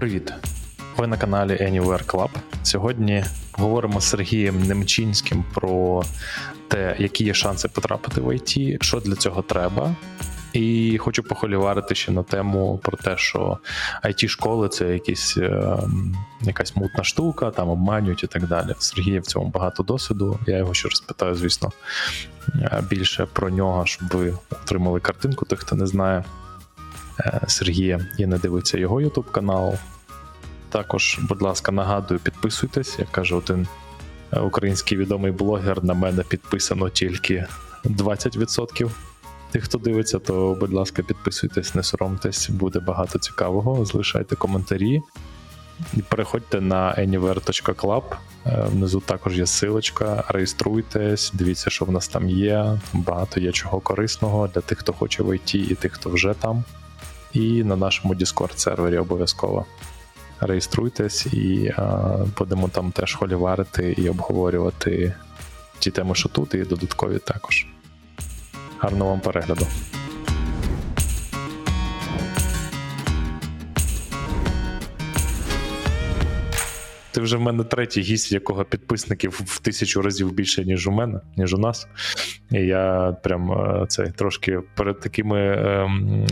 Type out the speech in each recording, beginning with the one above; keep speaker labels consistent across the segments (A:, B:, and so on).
A: Привіт! Ви на каналі Anywhere Club. Сьогодні говоримо з Сергієм Немчинським про те, які є шанси потрапити в ІТ, що для цього треба. І хочу похоліварити ще на тему про те, що it школи це якісь, е, якась мутна штука, там обманюють і так далі. Сергія в цьому багато досвіду. Я його ще розпитаю, звісно, е, більше про нього, щоб ви отримали картинку, тих, хто не знає. Е, Сергія і не дивиться його YouTube канал. Також, будь ласка, нагадую, підписуйтесь. Як каже один е, український відомий блогер, на мене підписано тільки 20%. Тих, хто дивиться, то, будь ласка, підписуйтесь, не соромтесь, буде багато цікавого. Залишайте коментарі. Переходьте на anywhere.club. Е, Внизу також є силочка. Реєструйтесь, дивіться, що в нас там є. Багато є чого корисного для тих, хто хоче вийти, і тих, хто вже там. І на нашому Discord сервері обов'язково. Реєструйтесь і а, будемо там теж холіварити і обговорювати ті теми, що тут, і додаткові також. Гарного вам перегляду. Ти вже в мене третій гість, в якого підписників в тисячу разів більше, ніж у мене, ніж у нас. І я прям е, це трошки перед такими ем,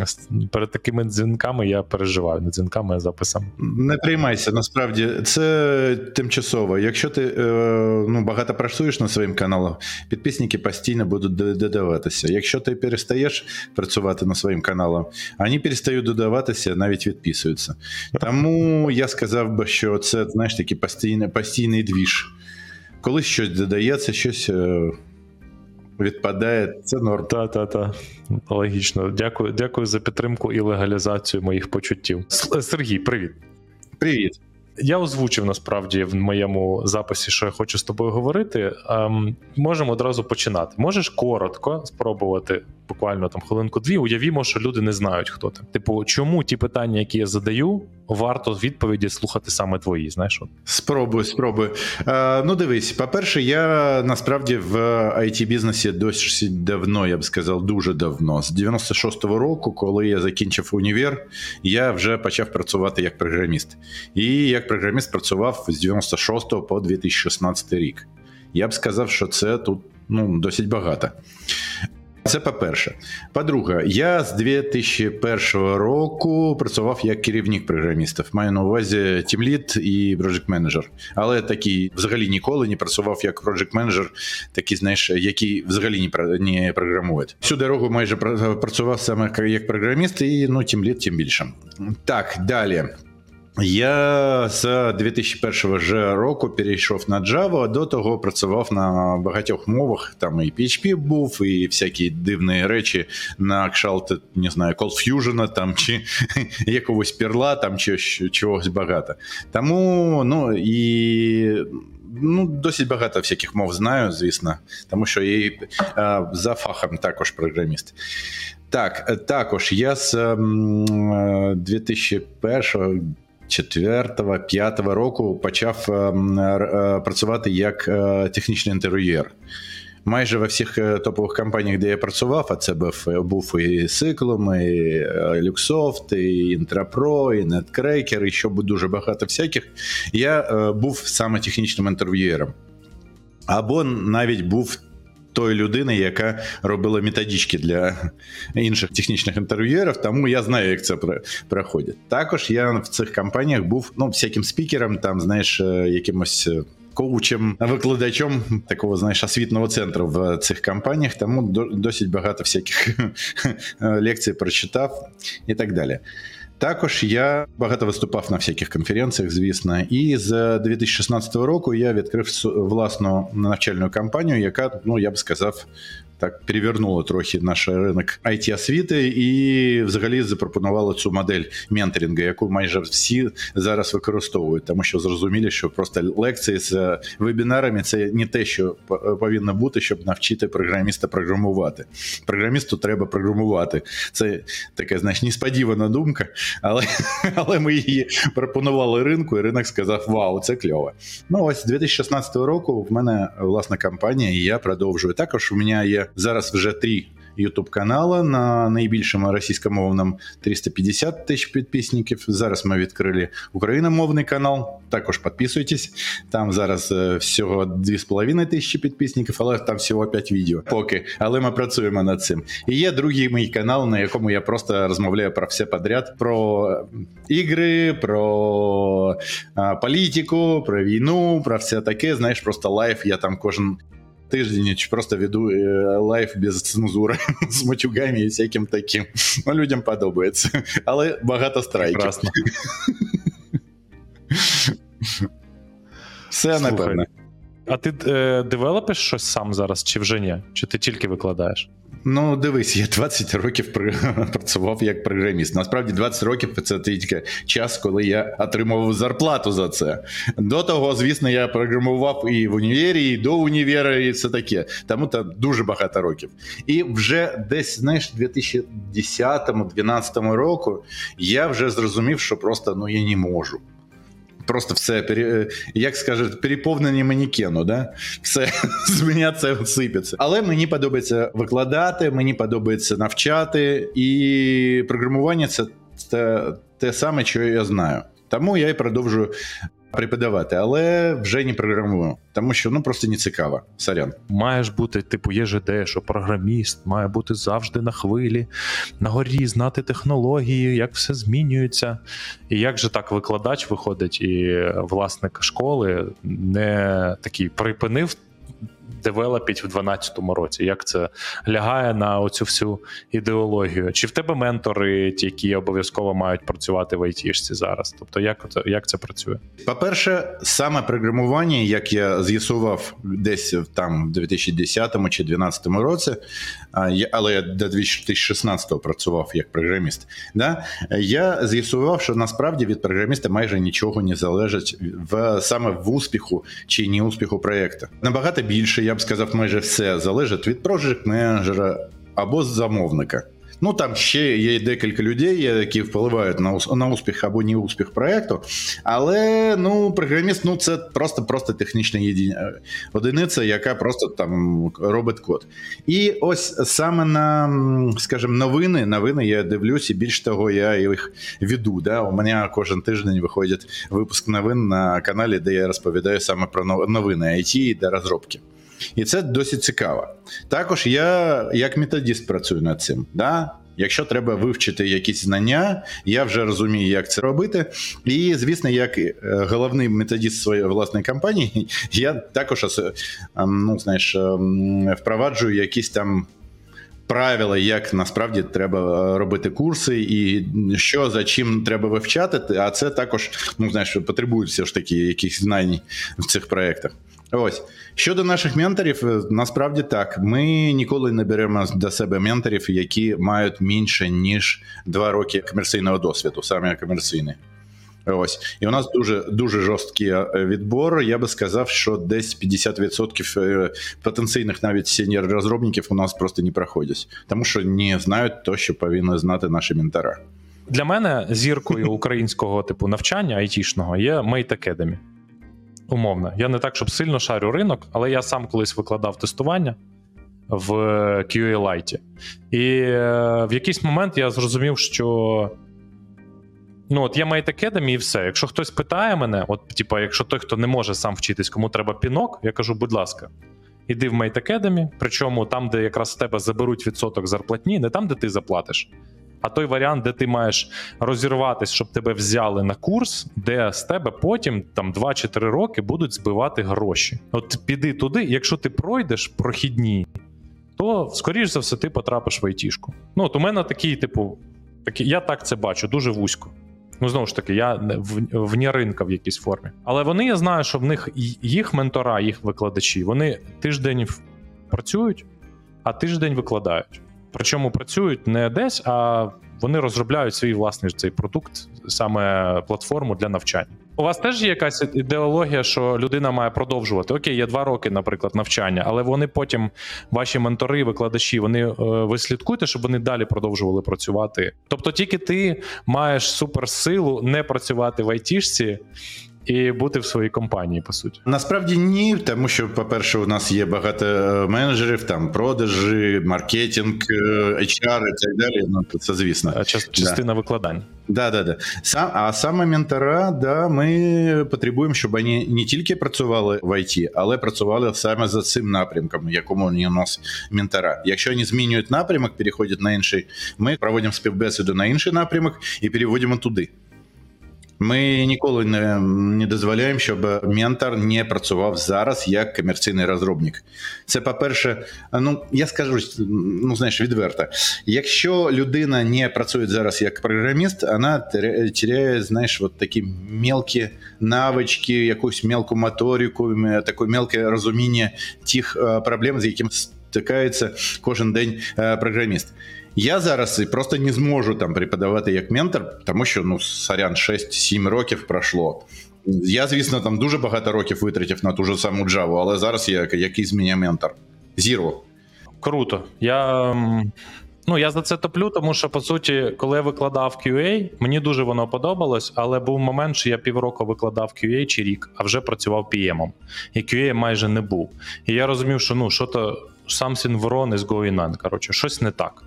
A: перед такими дзвінками я переживаю. Не дзвінками, а записами.
B: Не приймайся, насправді це тимчасово. Якщо ти е, ну, багато працюєш над своїм каналом, підписники постійно будуть додаватися. Якщо ти перестаєш працювати над своїм каналом, вони перестають додаватися, навіть відписуються. Тому я сказав би, що це знаєш такий постійний, постійний двіж. Коли щось додається, щось е, відпадає, це норм.
A: Та, та, та. Логічно. Дякую, дякую за підтримку і легалізацію моїх почуттів. Сергій, привіт.
B: Привіт.
A: Я озвучив насправді в моєму записі, що я хочу з тобою говорити. Ем, можемо одразу починати. Можеш коротко спробувати, буквально там хвилинку-дві. Уявімо, що люди не знають, хто ти. Типу, чому ті питання, які я задаю, варто відповіді слухати саме твої. Знаєш, от?
B: Спробую, спробую. Е, ну, дивись, по-перше, я насправді в it бізнесі досить давно, я б сказав, дуже давно. З 96-го року, коли я закінчив універ, я вже почав працювати як програміст. І як програміст працював з 96 по 2016 рік. Я б сказав, що це тут ну, досить багато. Це по-перше. По-друге, я з 2001 року працював як керівник програмістів. Маю на увазі тімлід і project менеджер. Але такий взагалі ніколи не працював як project менеджер, такий, знаєш, який взагалі не, програмує. Всю дорогу майже працював саме як програміст, і ну, тімлід тим більше. Так, далі. Я з 2001 же року перейшов на Java, до того працював на багатьох мовах. Там і PHP був, і всякі дивні речі на кшталт, не знаю, Cold Fusion, там чи якогось перла, там чи чогось багато. Тому ну і. Ну, досить багато всяких мов знаю, звісно, тому що я за фахом також програміст. Так, також я з ем, е, 2001 4 5 року почав р- е, працювати як е, технічний інтер'єр. Майже во всіх е, топових компаніях, де я працював, а це був, був і Cyclum, і е, Luxoft, і Intrapro, і Netcracker, і ще дуже багато всяких. Я е, був саме технічним інтерв'єром. Або навіть був тої людини, яка робила методички для інших технічних інтерв'єрів, тому я знаю, як це проходить. Також я в цих компаніях був ну, всяким спікером, там, знаєш, е, якимось. е, Коучем, викладачом такого знаєш освітнього центру в цих компаніях, тому досить багато всяких лекцій прочитав і так далі. Також я багато виступав на всяких конференціях, звісно, і з 2016 року я відкрив власну навчальну кампанію, яка, ну я б сказав, так перевернула трохи наш ринок it освіти і взагалі запропонувала цю модель менторингу, яку майже всі зараз використовують, тому що зрозуміли, що просто лекції з вебінарами це не те, що повинно бути, щоб навчити програміста програмувати. Програмісту треба програмувати. Це така, знаєш, несподівана думка, але, але ми її пропонували ринку, і ринок сказав: Вау, це кльово. Ну ось з 2016 року в мене власна компанія, і я продовжую. Також у мене є зараз вже три YouTube канала на найбільшому російськомовному 350 тисяч підписників. Зараз ми відкрили україномовний канал. Також підписуйтесь. Там зараз е, всього 2,5 тисячі підписників, але там всього 5 відео. Поки, але ми працюємо над цим. І є другий мій канал, на якому я просто розмовляю про все подряд: про ігри, про а, політику, про війну, про все таке. Знаєш, просто live. Я там кожен. Тиждень просто веду е, live без цензури з матюгами і всяким таким. Ну, людям подобається. Але багато страйків.
A: Прекрасно.
B: Все, напевно.
A: А ти е, девелопиш щось сам зараз, чи вже ні? Чи ти тільки викладаєш?
B: Ну, дивись, я 20 років пр- працював як програміст. Насправді 20 років це тільки час, коли я отримував зарплату за це. До того, звісно, я програмував і в універі, і до універа, і все таке. Тому там дуже багато років. І вже десь, знаєш, 2010-2012 року я вже зрозумів, що просто ну я не можу. Просто все, пере- як скажуть, переповнені манекену, да? все з мене це сипеться. Але мені подобається викладати, мені подобається навчати, і програмування це те, те саме, що я знаю. Тому я і продовжую преподавати, але вже не програмую, тому що ну просто не цікаво. Сорян.
A: Маєш бути, типу, є ЖД, що програміст має бути завжди на хвилі, на горі, знати технології, як все змінюється. І як же так викладач виходить, і власник школи не такий припинив девелопіть в 12-му році. Як це лягає на оцю всю ідеологію? Чи в тебе ментори, ті, які обов'язково мають працювати в айтішці зараз? Тобто, як, це- як це працює?
B: По-перше, саме програмування, як я з'ясував десь там в 2010 чи 2012 році, але я до 2016 працював як програміст. Да? Я з'ясував, що насправді від програміста майже нічого не залежить в саме в успіху чи не успіху проєкту. Набагато більше, я б сказав, майже все залежить від project менеджера або замовника. Ну там ще є декілька людей, які впливають на на успіх або не успіх проекту. Але ну, програміст ну це просто просто технічна єді... одиниця, яка просто там робить код. І ось саме на, скажімо, новини, новини я дивлюсь, і більш того, я їх веду. Да? У мене кожен тиждень виходить випуск новин на каналі, де я розповідаю саме про новини IT та розробки. І це досить цікаво. Також я як методист працюю над цим. Да? Якщо треба вивчити якісь знання, я вже розумію, як це робити. І, звісно, як е, головний методист своєї власної компанії, я також ем, ну, знаєш, ем, впроваджую якісь там. Правила, як насправді треба е, робити курси, і що за чим треба вивчати, а це також ну знаєш, потребує все ж таки якихось знань в цих проєктах. Ось щодо наших менторів, е, насправді так. Ми ніколи не беремо до себе менторів, які мають менше ніж два роки комерційного досвіду, саме комерційний. Ось і у нас дуже дуже жорсткий е, відбор. Я би сказав, що десь 50% е, потенційних навіть сеньор розробників у нас просто не проходять, тому що не знають то, що повинні знати наші ментора.
A: Для мене зіркою українського типу навчання айтішного є Mate Academy. Умовно. Я не так, щоб сильно шарю ринок, але я сам колись викладав тестування в QA Lite. І е, в якийсь момент я зрозумів, що. Ну, от Mate Academy і все. Якщо хтось питає мене, от, типа, якщо той, хто не може сам вчитись, кому треба пінок, я кажу, будь ласка, іди в Academy, причому там, де якраз з тебе заберуть відсоток зарплатні, не там, де ти заплатиш, а той варіант, де ти маєш розірватись, щоб тебе взяли на курс, де з тебе потім там 2 чи 3 роки будуть збивати гроші. От піди туди, якщо ти пройдеш прохідні, то скоріш за все ти потрапиш в айтішку. Ну, от у мене такий, типу, такий, я так це бачу, дуже вузько. Ну, знову ж таки, я в, ринка в якійсь формі. Але вони, я знаю, що в них їх ментора, їх викладачі, вони тиждень працюють, а тиждень викладають. Причому працюють не десь, а вони розробляють свій власний цей продукт, саме платформу для навчання. У вас теж є якась ідеологія, що людина має продовжувати. Окей, є два роки, наприклад, навчання, але вони потім, ваші ментори, викладачі, вони е, ви слідкуєте, щоб вони далі продовжували працювати. Тобто, тільки ти маєш суперсилу не працювати в айтішці, і бути в своїй компанії, по суті.
B: Насправді ні, тому що, по-перше, у нас є багато е, менеджерів, там продажі, маркетинг, е, HR і так далі. Ну, це звісно.
A: Е, Част- частина викладань.
B: Да, да, да. Сам, а саме ментора, да, ми потребуємо, щоб вони не тільки працювали в IT, але працювали саме за цим напрямком, якому вони у нас ментора. Якщо вони змінюють напрямок, переходять на інший, ми проводимо співбесіду на інший напрямок і переводимо туди. Ми ніколи не, не дозволяємо, щоб ментор не працював зараз як комерційний розробник. Це, по-перше, ну я скажу, ну знаєш, відверто. Якщо людина не працює зараз як програміст, вона теря- теряє, знаєш, от такі мелкі навички, якусь мелку моторику, таке мелке розуміння тих е, проблем, з якими стикається кожен день е, програміст. Я зараз просто не зможу там преподавати як ментор, тому що ну сорян, 6-7 років пройшло. Я, звісно, там дуже багато років витратив на ту ж саму Java, але зараз я який з мене ментор. Zero.
A: Круто. Я. Ну, я за це топлю, тому що по суті, коли я викладав QA, мені дуже воно подобалось, але був момент, що я півроку викладав QA чи рік, а вже працював PM. І QA майже не був. І я розумів, що ну що то something wrong is going on, коротше, щось не так.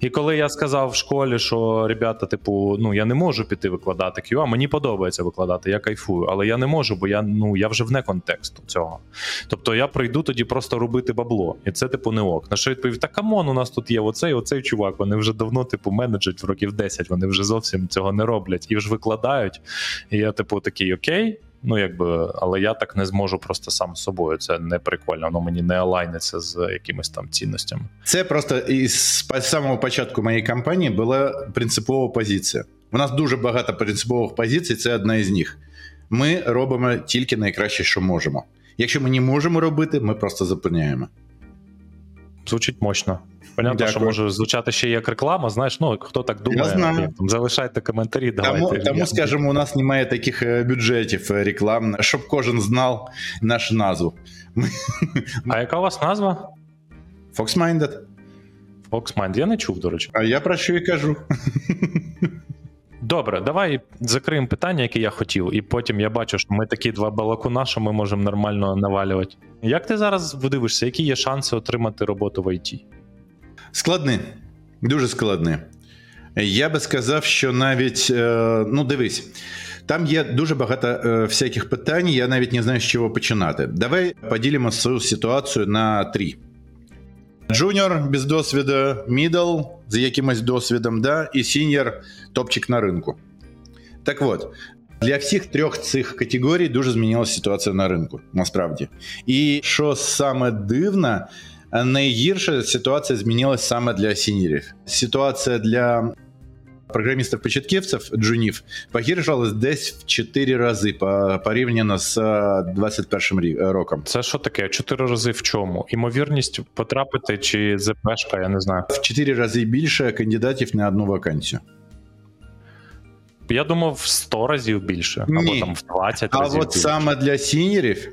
A: І коли я сказав в школі, що ребята, типу, ну я не можу піти викладати QA, мені подобається викладати, я кайфую, але я не можу, бо я ну я вже вне контексту цього. Тобто я прийду тоді просто робити бабло, і це типу не ок. На що відповів: та come on, у нас тут є оцей, оцей чувак. Вони вже давно, типу, менеджать в років 10, Вони вже зовсім цього не роблять і ж викладають. І я, типу, такий окей. Ну, якби, але я так не зможу просто сам з собою. Це не прикольно, воно мені не алайниться з якимись там цінностями.
B: Це просто із самого початку моєї кампанії була принципова позиція. У нас дуже багато принципових позицій, це одна із них. Ми робимо тільки найкраще, що можемо. Якщо ми не можемо робити, ми просто зупиняємо.
A: Звучить мощно. Понятно, що
B: Дякую.
A: може звучати ще як реклама. Знаєш, ну хто так думає,
B: знаю.
A: як там, залишайте коментарі. Давайте.
B: Тому,
A: Я-
B: тому, скажімо, у нас немає таких е, бюджетів е, рекламних, щоб кожен знав нашу назву.
A: А яка у вас назва?
B: Foxminded.
A: Foxmind. Я не чув, до речі.
B: А я про що і кажу.
A: Добре, давай закриємо питання, яке я хотів, і потім я бачу, що ми такі два балакуна, що ми можемо нормально навалювати. Як ти зараз дивишся, які є шанси отримати роботу в ІТ?
B: Складний, дуже складний. Я би сказав, що навіть, е, ну дивись, там є дуже багато е, всяких питань, я навіть не знаю, з чого починати. Давай поділимо цю ситуацію на три. Джуніор без досвіду, мідл з якимось досвідом, да, і сіньор топчик на ринку. Так от, для всіх трьох цих категорій дуже змінилася ситуація на ринку, насправді. І що саме дивно, найгірша ситуація змінилась саме для сіньорів. Ситуація для програмістів-початківців, джунів, погіршилась десь в 4 рази по- порівняно з е, 21 рі- роком.
A: Це що таке? Чотири рази в чому? Імовірність потрапити чи ЗПшка, я не знаю.
B: В 4 рази більше кандидатів на одну вакансію.
A: Я думав, в 100 разів більше, або
B: Ні.
A: там в 20
B: А
A: разів.
B: от
A: більше.
B: саме для сіньорів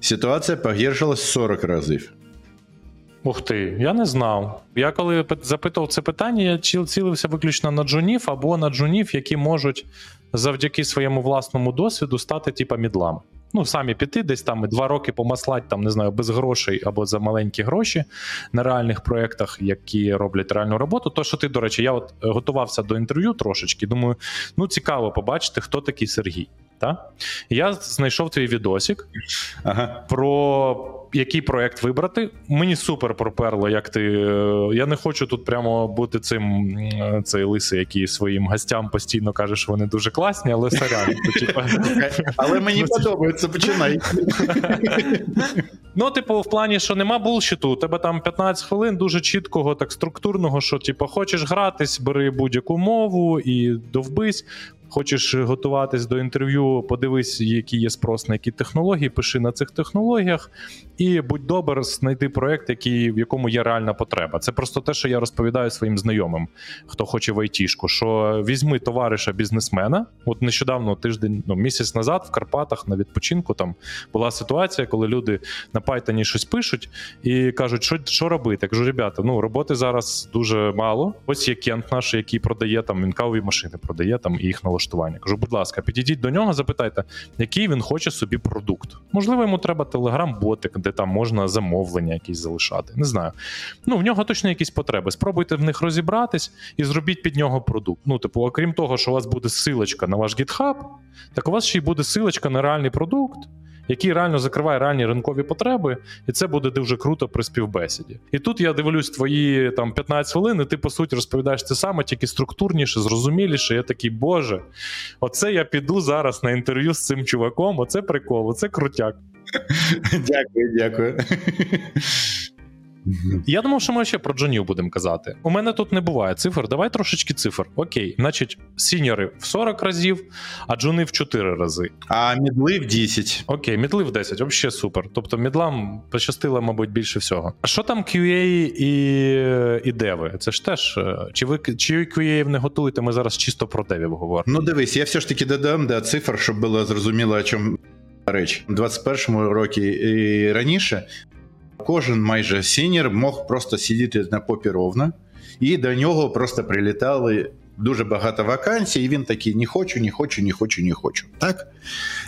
B: ситуація погіршилась 40 разів.
A: Ух ти, я не знав. Я коли пит- запитував це питання, я ціл- цілився виключно на джунів або на джунів, які можуть завдяки своєму власному досвіду стати типа мідлами. Ну, самі піти, десь там і два роки помаслать, там не знаю, без грошей або за маленькі гроші на реальних проєктах, які роблять реальну роботу. То, що ти, до речі, я от е, готувався до інтерв'ю трошечки. Думаю, ну цікаво побачити, хто такий Сергій. Та? Я знайшов твій відосик,
B: Ага.
A: про який проект вибрати. Мені супер проперло, як ти. е, Я не хочу тут прямо бути цим е, цей лисий, який своїм гостям постійно каже, що вони дуже класні, але сорян.
B: Але мені подобається, починай.
A: Ну, типу, в плані, що нема булшіту, у тебе там 15 хвилин дуже чіткого, так структурного, що, типу, хочеш гратись, бери будь-яку мову і довбись. Хочеш готуватись до інтерв'ю, подивись, які є спрос на які технології, пиши на цих технологіях, і будь добр, знайти проект, який, в якому є реальна потреба. Це просто те, що я розповідаю своїм знайомим, хто хоче в айтішку, що візьми товариша бізнесмена. От нещодавно тиждень, ну місяць назад в Карпатах на відпочинку там була ситуація, коли люди на Python щось пишуть і кажуть, що, що робити. Я кажу, ребята, ну роботи зараз дуже мало. Ось є Кент наш, який продає там він кавові машини, продає там і їх налаштовує. Працевлаштування. Кажу, будь ласка, підійдіть до нього, запитайте, який він хоче собі продукт. Можливо, йому треба телеграм-ботик, де там можна замовлення якісь залишати. Не знаю. Ну, в нього точно якісь потреби. Спробуйте в них розібратись і зробіть під нього продукт. Ну, типу, окрім того, що у вас буде силочка на ваш GitHub, так у вас ще й буде силочка на реальний продукт. Який реально закриває реальні ринкові потреби, і це буде дуже круто при співбесіді. І тут я дивлюсь твої там 15 хвилин, і ти по суті розповідаєш це саме, тільки структурніше, зрозуміліше. Я такий, боже, оце я піду зараз на інтерв'ю з цим чуваком. Оце прикол, оце крутяк.
B: Дякую, дякую.
A: Я думав, що ми ще про джунів будемо казати. У мене тут не буває цифр. Давай трошечки цифр. Окей, значить, сіньори в 40 разів, а джуни в 4 рази.
B: А мідли в 10.
A: Окей, мідли в 10, взагалі супер. Тобто мідлам пощастило, мабуть, більше всього. А що там QA і, і деви? Це ж теж. е, Чи ви чи QA не готуєте? Ми зараз чисто про девів говоримо.
B: Ну, дивись, я все ж таки додам до цифр, щоб було зрозуміло, о чому реч. У 21-му році і раніше кожен майже сінір мог просто сидіти на попі ровно, і до нього просто прилітали дуже багато вакансій, і він такий: не хочу, не хочу, не хочу, не хочу. Так?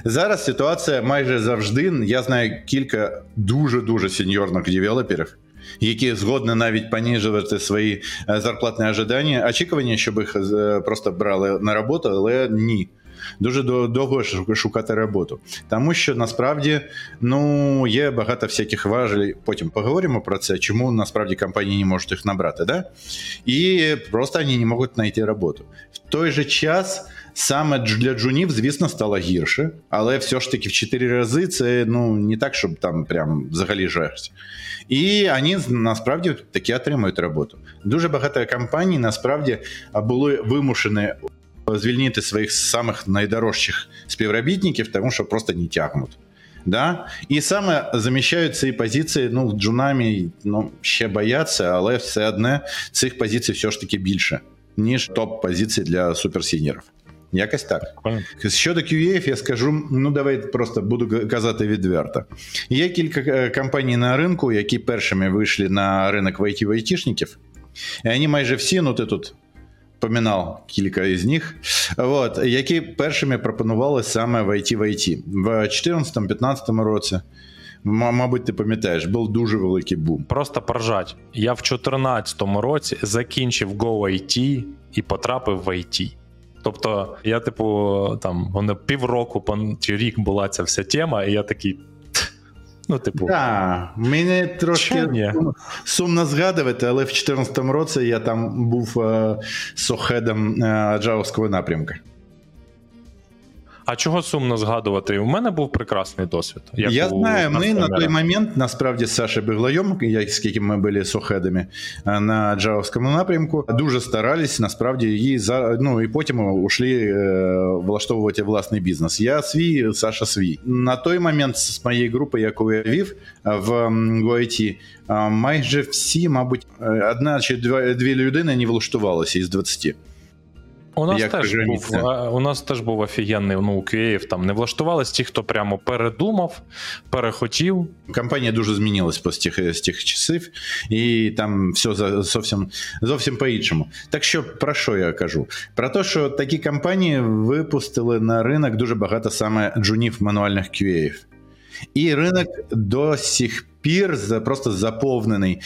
B: Зараз ситуація майже завжди. Я знаю кілька дуже-дуже сеньорних девелоперів, які згодні навіть поніжувати свої е, зарплатні ожидання, очікування, щоб їх е, просто брали на роботу, але ні. Дуже довго шукати роботу. Тому що насправді ну, є багато всяких важелей. Потім поговоримо про це, чому насправді компанії не можуть їх набрати. Да? І просто вони не можуть знайти роботу. В той же час саме для джунів, звісно, стало гірше, але все ж таки в 4 рази це ну, не так, щоб там прям взагалі жесть. І вони насправді таки отримують роботу. Дуже багато компаній насправді були вимушені звільнити своїх самих найдорожчих співробітників, тому що просто не тягнуть. Да? І саме заміщають ці позиції, ну, джунами ну, ще бояться, але все одне цих позицій все ж таки більше, ніж топ-позицій для суперсінерів. Якось так.
A: Правильно?
B: Щодо QA, я скажу, ну давай просто буду г- казати відверто. Є кілька е, компаній на ринку, які першими вийшли на ринок в IT айтішників. І вони майже всі, ну ти тут помінав кілька із них, от, які першими пропонували саме в IT в IT. В 2014-2015 році, мабуть, ти пам'ятаєш, був дуже великий бум.
A: Просто поржать. Я в 2014 році закінчив Go IT і потрапив в IT. Тобто, я, типу, там, воно півроку чи рік була ця вся тема, і я такий. Ну, типу,
B: да, мені трошки сумно, сумно згадувати, але в 2014 році я там був е, сохедом е, джавовського напрямку.
A: А чого сумно згадувати? У мене був прекрасний досвід. як
B: я
A: у
B: знаю, ми на той момент насправді з Сашею Беглайом, як скільки ми були сохедами е, на джавовському напрямку, дуже старались насправді її за ну і потім ушли е, влаштовувати власний бізнес. Я свій, Саша свій. На той момент з моєї групи, яку я вів е, в е, майже всі, мабуть, одна чи дві людини не влаштувалися із 20.
A: У нас
B: як
A: теж був у нас теж був офігенний ну, у QA, там не влаштувались ті, хто прямо передумав, перехотів.
B: Компанія дуже змінилась з тих, з тих часів, і там все зовсім, зовсім по-іншому. Так що про що я кажу? Про те, що такі компанії випустили на ринок дуже багато саме джунів мануальних QA. І ринок до сих пір просто заповнений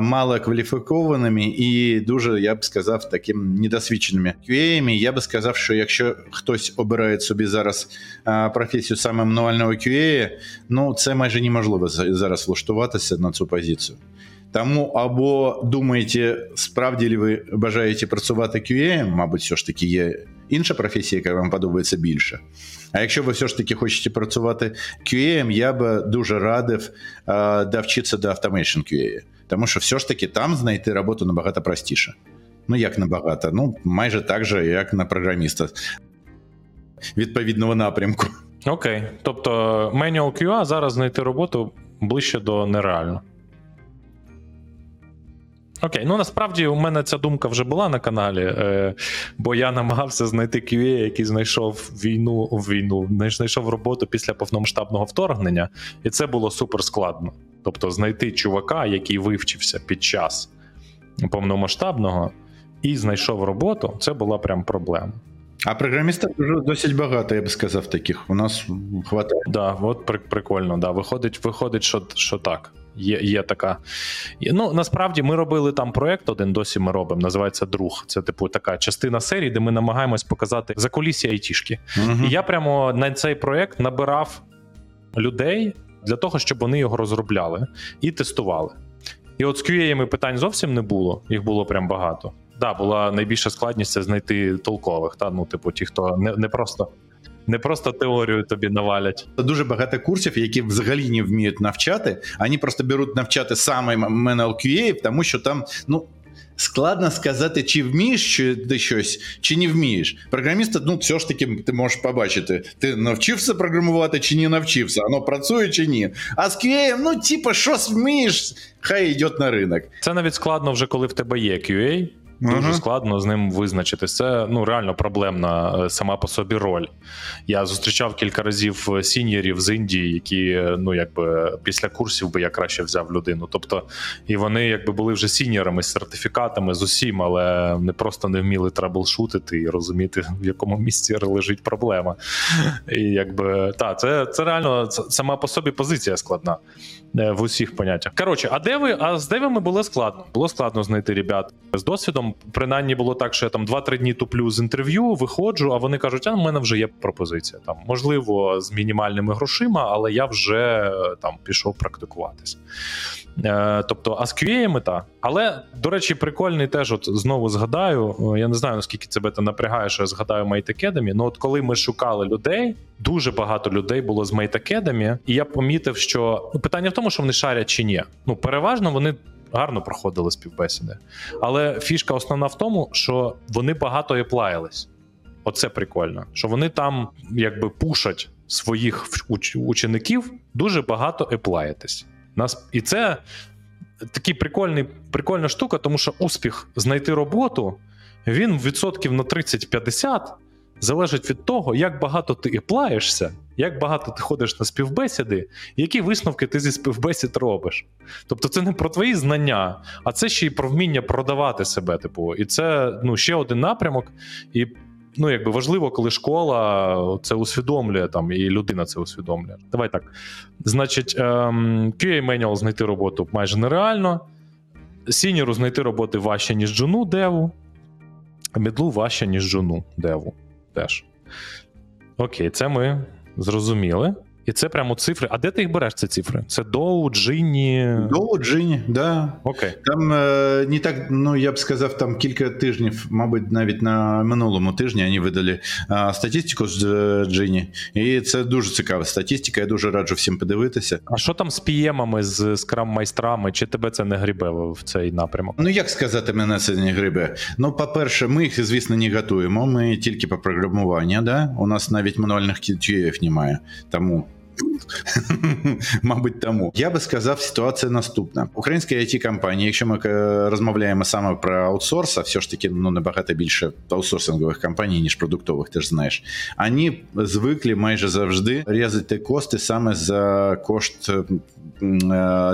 B: малокваліфікованими і дуже, я б сказав, таким недосвідченими QA. Я би сказав, що якщо хтось обирає собі зараз професію саме мануального QA, ну це майже неможливо зараз влаштуватися на цю позицію. Тому або думаєте, справді ви бажаєте працювати QA, мабуть, все ж таки є інша професія, яка вам подобається більше. А якщо ви все ж таки хочете працювати QA, я би дуже радив е, довчитися до Automation QA. Тому що все ж таки там знайти роботу набагато простіше. Ну, як набагато? Ну, майже так же, як на програміста відповідного напрямку.
A: Окей. Тобто Manual QA зараз знайти роботу ближче до нереально. Окей, ну насправді у мене ця думка вже була на каналі, е, бо я намагався знайти QA, який знайшов війну війну, не знайшов роботу після повномасштабного вторгнення, і це було супер складно. Тобто, знайти чувака, який вивчився під час повномасштабного і знайшов роботу, це була прям проблема.
B: А програмістів вже досить багато, я б сказав, таких. У нас хватає.
A: Да, от прикольно. Да. Виходить, виходить, що, що так. Є, є така. Ну, насправді ми робили там проект один, досі ми робимо. Називається Друг. Це типу така частина серії, де ми намагаємось показати закулісся айтішки.
B: Мгм.
A: І я прямо на цей проект набирав людей для того, щоб вони його розробляли і тестували. І от з QA питань зовсім не було, їх було прям багато. Да, була найбільша складність це знайти толкових, та ну, типу, ті, хто не, не просто. Не просто теорію тобі навалять.
B: Дуже багато курсів, які взагалі не вміють навчати. Вони просто беруть навчати саме MNLQA, тому що там, ну. Складно сказати, чи вмієш чи ти щось, чи не вмієш. Програміста, ну, все ж таки, ти можеш побачити, ти навчився програмувати чи не навчився, воно працює чи ні. А з QA, ну, типа, що вмієш, хай йде на ринок.
A: Це навіть складно вже коли в тебе є QA. Дуже
B: Ага.
A: складно з ним визначитись. Це ну реально проблемна е, сама по собі роль. Я зустрічав кілька разів е, сіньорів з Індії, які е, ну якби після курсів би я краще взяв людину. Тобто, і вони якби були вже сіньорами з сертифікатами з усім, але не просто не вміли траблшутити і розуміти, в якому місці лежить проблема. І якби та це, це реально це сама по собі позиція складна в усіх поняттях. Коротше, а деви, а з девами було складно. Було складно знайти ребят з досвідом. Принаймні було так, що я там 2-3 дні туплю з інтерв'ю, виходжу, а вони кажуть, а в мене вже є пропозиція. Там можливо з мінімальними грошима, але я вже е, там пішов практикуватись. Е, тобто, а з QA та. Але, до речі, прикольний теж, от знову згадаю. е, Я не знаю, наскільки це напрягає, що я згадаю Mate Academy, Ну, от коли ми шукали людей, дуже багато людей було з Mate Academy, і я помітив, що ну, питання в тому, що вони шарять чи ні. Ну, переважно вони гарно проходили співбесіди. Але фішка основна в тому, що вони багато еплаїлись. Оце прикольно. Що вони там якби пушать своїх уч- учеників дуже багато еплаїтись. Нас і це такий прикольний, прикольна штука, тому що успіх знайти роботу він відсотків на 30-50 залежить від того, як багато ти еплаєшся, як багато ти ходиш на співбесіди, які висновки ти зі співбесід робиш. Тобто, це не про твої знання, а це ще й про вміння продавати себе. Типу, і це ну, ще один напрямок. І ну, якби важливо, коли школа це усвідомлює там, і людина це усвідомлює. Давай так. Значить, ем, QA Manual знайти роботу майже нереально. Сініру знайти роботи важче, ніж джуну деву. Мідлу важче, ніж джуну деву. Теж. Окей, це ми зрозуміли. І це прямо цифри. А де ти їх береш, ці цифри? Це Доу, Джинні.
B: До Джині, да.
A: Окей.
B: Там е, не так, ну я б сказав, там кілька тижнів, мабуть, навіть на минулому тижні вони видали е, статистику з е, Джині. І це дуже цікава статистика. Я дуже раджу всім подивитися.
A: А що там з піємами, з скрам-майстрами? Чи тебе це не грібе в цей напрямок?
B: Ну як сказати, мене це не грибе. Ну, по-перше, ми їх, звісно, не готуємо. Ми тільки по програмуванню, да? У нас навіть мануальних QA немає. Тому. Мабуть, тому я би сказав, ситуація наступна. Українські it компанії, якщо ми е, розмовляємо саме про аутсорс, а все ж таки ну набагато більше аутсорсингових компаній, ніж продуктових, ти ж знаєш. Вони звикли майже завжди різати кошти саме за кошт е,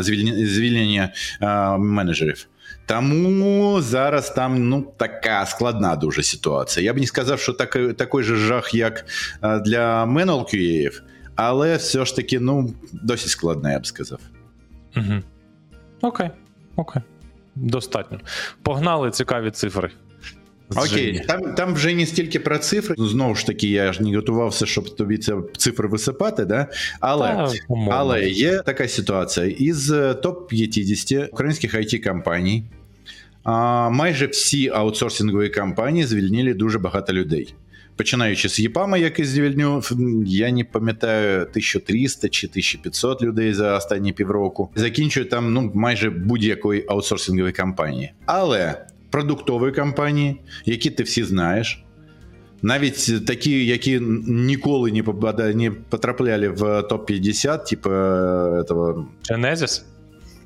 B: звільнення, звільнення е, менеджерів. Тому зараз там ну така складна дуже ситуація. Я б не сказав, що так, такий же жах, як е, для менолкюєїв, але все ж таки, ну, досить складна, я б сказав.
A: Угу. Окей, окей. Достатньо. Погнали цікаві цифри. з
B: Окей,
A: Жені.
B: там, там вже не стільки про цифри. Знову ж таки, я ж не готувався, щоб тобі ці цифри висипати, да? але.
A: Та.
B: Але є така ситуація: із е, топ 50 українських it компаній а, майже всі аутсорсингові компанії звільнили дуже багато людей. Починаючи з ЄПАМа, який звільнив, я не пам'ятаю 1300 чи 1500 людей за останні півроку. Закінчує там ну майже будь-якої аутсорсингової компанії. Але продуктові компанії, які ти всі знаєш, навіть такі, які ніколи не потрапляли в топ 50 типу е, этого
A: Genesis?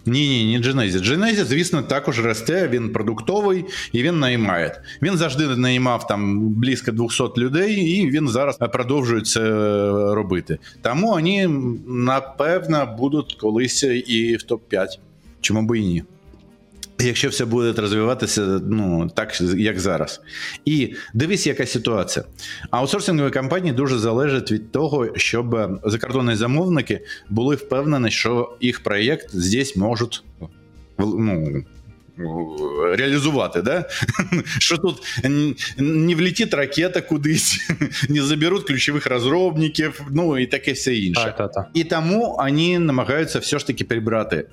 B: Ні, ні, ні, Genesis. Genesis, звісно, також росте, він продуктовий і він наймає. Він завжди наймав там близько 200 людей, і він зараз продовжує це робити. Тому вони, напевно, будуть колись і в топ-5. Чому б і ні? Якщо все буде розвиватися ну так, як зараз. І дивись, яка ситуація. Аутсорсингові компанії дуже залежать від того, щоб закордонні замовники були впевнені, що їх проєкт здесь можуть ну, реалізувати. Да? Що тут не влетить ракета кудись, не заберуть ключових розробників, ну і таке все інше.
A: Так, так, так.
B: І тому вони намагаються все ж таки прибрати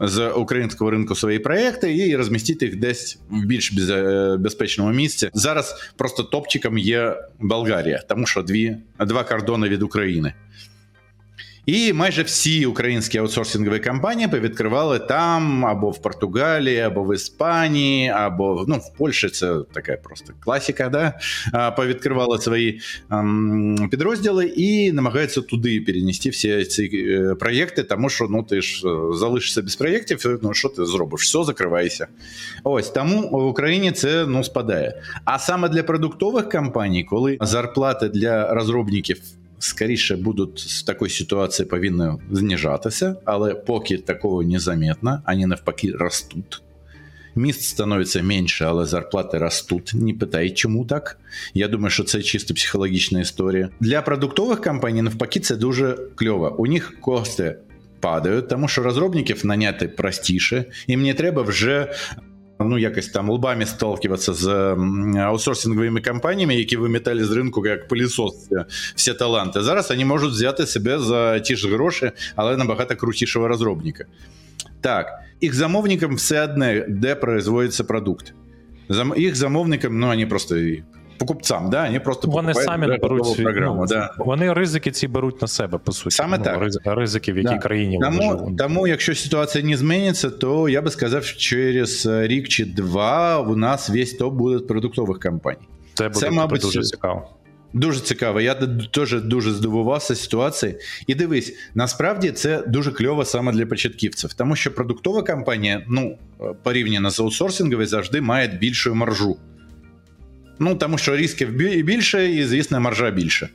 B: з українського ринку свої проекти і розмістити їх десь в більш е, безпечному місці. Зараз просто топчиком є Болгарія, тому що дві, два кордони від України. І майже всі українські аутсорсингові компанії повідкривали там, або в Португалії, або в Іспанії, або ну, в Польщі це така просто класика, да? Повідкривали свої ем, підрозділи і намагаються туди перенести всі ці е, проєкти, тому що ну, ти ж е, залишишся без проєктів, ну що ти зробиш? Все, закривайся. Ось тому в Україні це ну, спадає. А саме для продуктових компаній, коли зарплати для розробників скоріше будуть з такої ситуації повинні знижатися, але поки такого незаметно, вони навпаки ростуть. Міст становиться менше, але зарплати ростуть. Не питай, чому так. Я думаю, що це чисто психологічна історія. Для продуктових компаній, навпаки, це дуже кльово. У них кости падають, тому що розробників наняти простіше, їм не треба вже. Ну, якось там лбами сталкиваться з аутсорсинговими компаніями, які вимітали з ринку як пилісос всі, таланти. Зараз вони можуть взяти себе за ті ж гроші, але набагато крутішого розробника. Так, їх замовникам все одне, де производиться продукт. Їх замовникам, ну, вони просто і покупцам, да, вони просто
A: Вони самі не беруть
B: програму.
A: ну,
B: да.
A: Вони ризики ці беруть на себе, по суті.
B: Саме
A: ну,
B: так.
A: Ризики, в якій
B: Да.
A: країні вони
B: Тому,
A: живуть.
B: тому, якщо ситуація не зміниться, то я би сказав, що через е, рік чи два у нас весь топ буде продуктових компаній.
A: Це буде
B: це, мабуть,
A: дуже цікаво.
B: Дуже цікаво. Я теж дуже здивувався ситуації. І дивись, насправді це дуже кльово саме для початківців, тому що продуктова компанія, ну е, порівняно з аутсорсинговою, завжди має більшу маржу. Ну тому що ризиків більше, і звісно, маржа більше.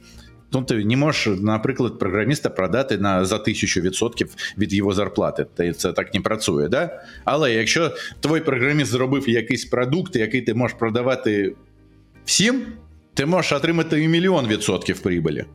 B: Ну, ти не можеш, наприклад, програміста продати на за тисячу відсотків від його зарплати. Та це так не працює, да? Але якщо твій програміст зробив якийсь продукт, який ти можеш продавати всім, ти можеш отримати і мільйон відсотків прибулі.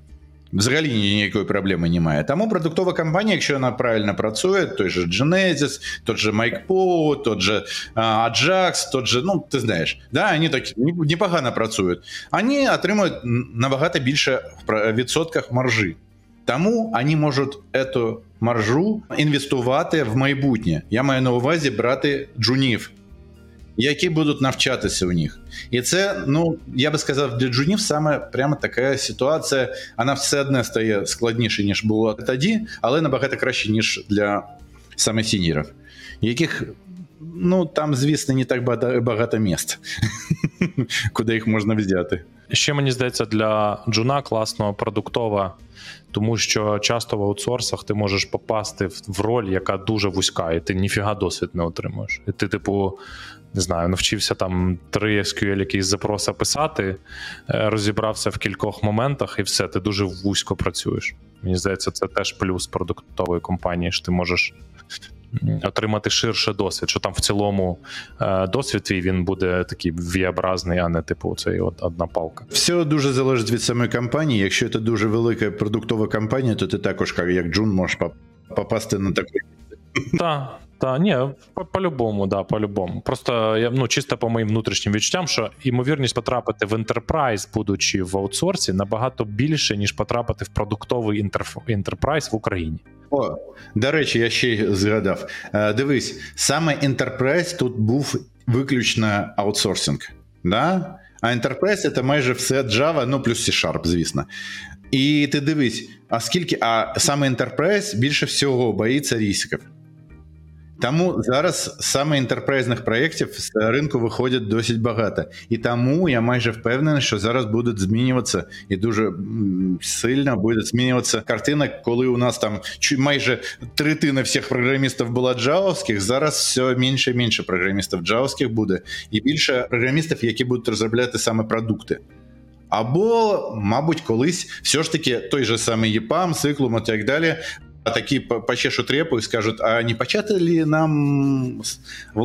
B: Взагалі ніякої проблеми немає. Тому продуктова компанія, якщо вона правильно працює, той же Genesis, тот же MikePo, тот же Ajax, тот же, ну ти знаєш, да, вони так непогано працюють. Вони отримують набагато більше в відсотках маржі. Тому вони можуть цю маржу інвестувати в майбутнє. Я маю на увазі брати джунів, які будуть навчатися у них. І це, ну я би сказав, для джунів саме прямо така ситуація. Вона все одне стає складніше, ніж було тоді, але набагато краще, ніж для саме сінірів, яких. Ну, там, звісно, не так багато, місць, куди їх можна взяти.
A: Ще мені здається, для джуна класно продуктова, тому що часто в аутсорсах ти можеш попасти в роль, яка дуже вузька, і ти ніфіга досвід не отримуєш. І ти, типу, не знаю, навчився там три SQL якісь запроси писати, е, розібрався в кількох моментах, і все, ти дуже вузько працюєш. Мені здається, це теж плюс продуктової компанії, що ти можеш. Отримати ширше досвід, що там в цілому е, досвід твій він буде такий віобразний, а не типу цей от одна палка.
B: Все дуже залежить від самої компанії. Якщо це дуже велика продуктова компанія, то ти також, як- як джун, можеш попасти на таку.
A: Так, та ні, по- по-любому, да, по-любому. Просто я ну чисто по моїм внутрішнім відчуттям, що ймовірність потрапити в enterprise, будучи в аутсорсі, набагато більше, ніж потрапити в продуктовий інтерф... enterprise в Україні.
B: О, до речі, я ще й згадав. Е, Дивись, саме Enterprise тут був виключно аутсорсинг. Да? А Enterprise це майже все Java, ну плюс C-Sharp, звісно. І ти дивись, а скільки, а саме Enterprise більше всього боїться ризиків. Тому зараз саме інтерпрайзних проєктів з ринку виходить досить багато. І тому я майже впевнений, що зараз будуть змінюватися і дуже сильно буде змінюватися картина, коли у нас там майже третина всіх програмістів була джавовських, зараз все менше і менше програмістів джавовських буде, і більше програмістів, які будуть розробляти саме продукти. Або, мабуть, колись все ж таки той же самий EPAM, циклум і так далі такі по- почешуть репу і скажуть: а не почати ли нам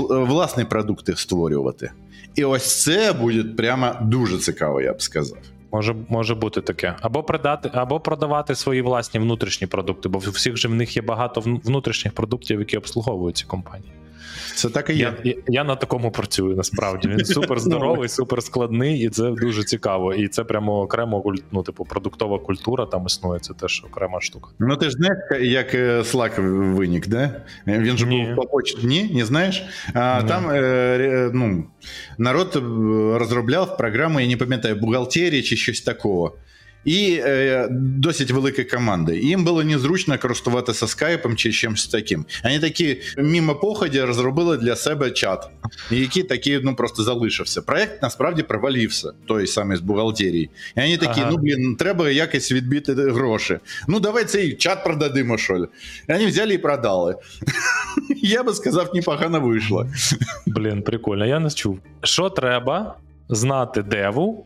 B: власні продукти створювати? І ось це буде прямо дуже цікаво, я б сказав.
A: Може, може бути таке. Або продати, або продавати свої власні внутрішні продукти, бо всіх же в них є багато внутрішніх продуктів, які обслуговують ці компанії.
B: Це так і є.
A: Я, я, я на такому працюю насправді. Він супер здоровий, супер складний, і це дуже цікаво. І це прямо окремо ну, типу, продуктова культура там існує. Це теж окрема штука.
B: Ну ти ж знаєш, як е, Slack виник, да? Він же був по почті. Ні, не знаєш? А,
A: Ні.
B: Там е, ну, народ е, розробляв програму, я не пам'ятаю, бухгалтерії чи щось такого. І е, досить велика команда. І їм було незручно користуватися скайпом чи чимось таким. Вони такі мимо поході розробили для себе чат, який такий ну, просто залишився. Проект насправді провалився, той самий з бухгалтерії. І вони такі,
A: Ага.
B: ну блін, треба якось відбити гроші. Ну, давай цей чат продадимо, що ли. І вони взяли і продали. Я би сказав, непогано вийшло.
A: Блін, прикольно, я не чув. Що треба знати деву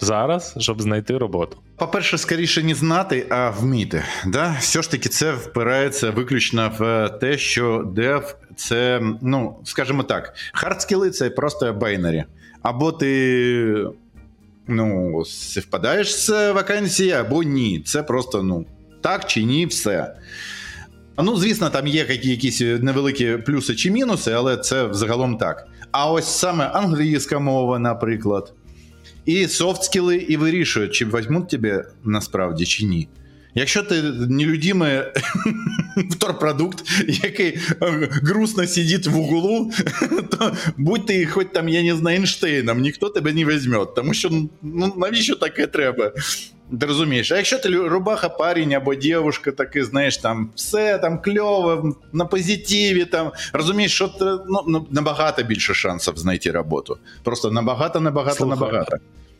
A: зараз, щоб знайти роботу?
B: По-перше, скоріше не знати, а вміти. Да? Все ж таки, це впирається виключно в те, що дев це, ну, скажімо так, хардскіли це просто байнері. Або ти ну, співпадаєш з вакансії, або ні. Це просто ну, так чи ні, все. Ну, звісно, там є якісь невеликі плюси чи мінуси, але це взагалом так. А ось саме англійська мова, наприклад, і софтскіли і вирішують, чи візьмуть тебе насправді чи ні. Якщо ти нелюдимий вторпродукт, який е, грустно сидить в углу, то будь ти хоч там, я не знаю, Ейнштейном, ніхто тебе не візьме. Тому що ну навіщо таке треба? Ти розумієш, а якщо ти рубаха парень або дівушка, таки, знаєш, там все там кльово, на позитиві, там розумієш, що ну, ну, набагато більше шансів знайти роботу. Просто набагато, набагато,
A: Слухай,
B: набагато.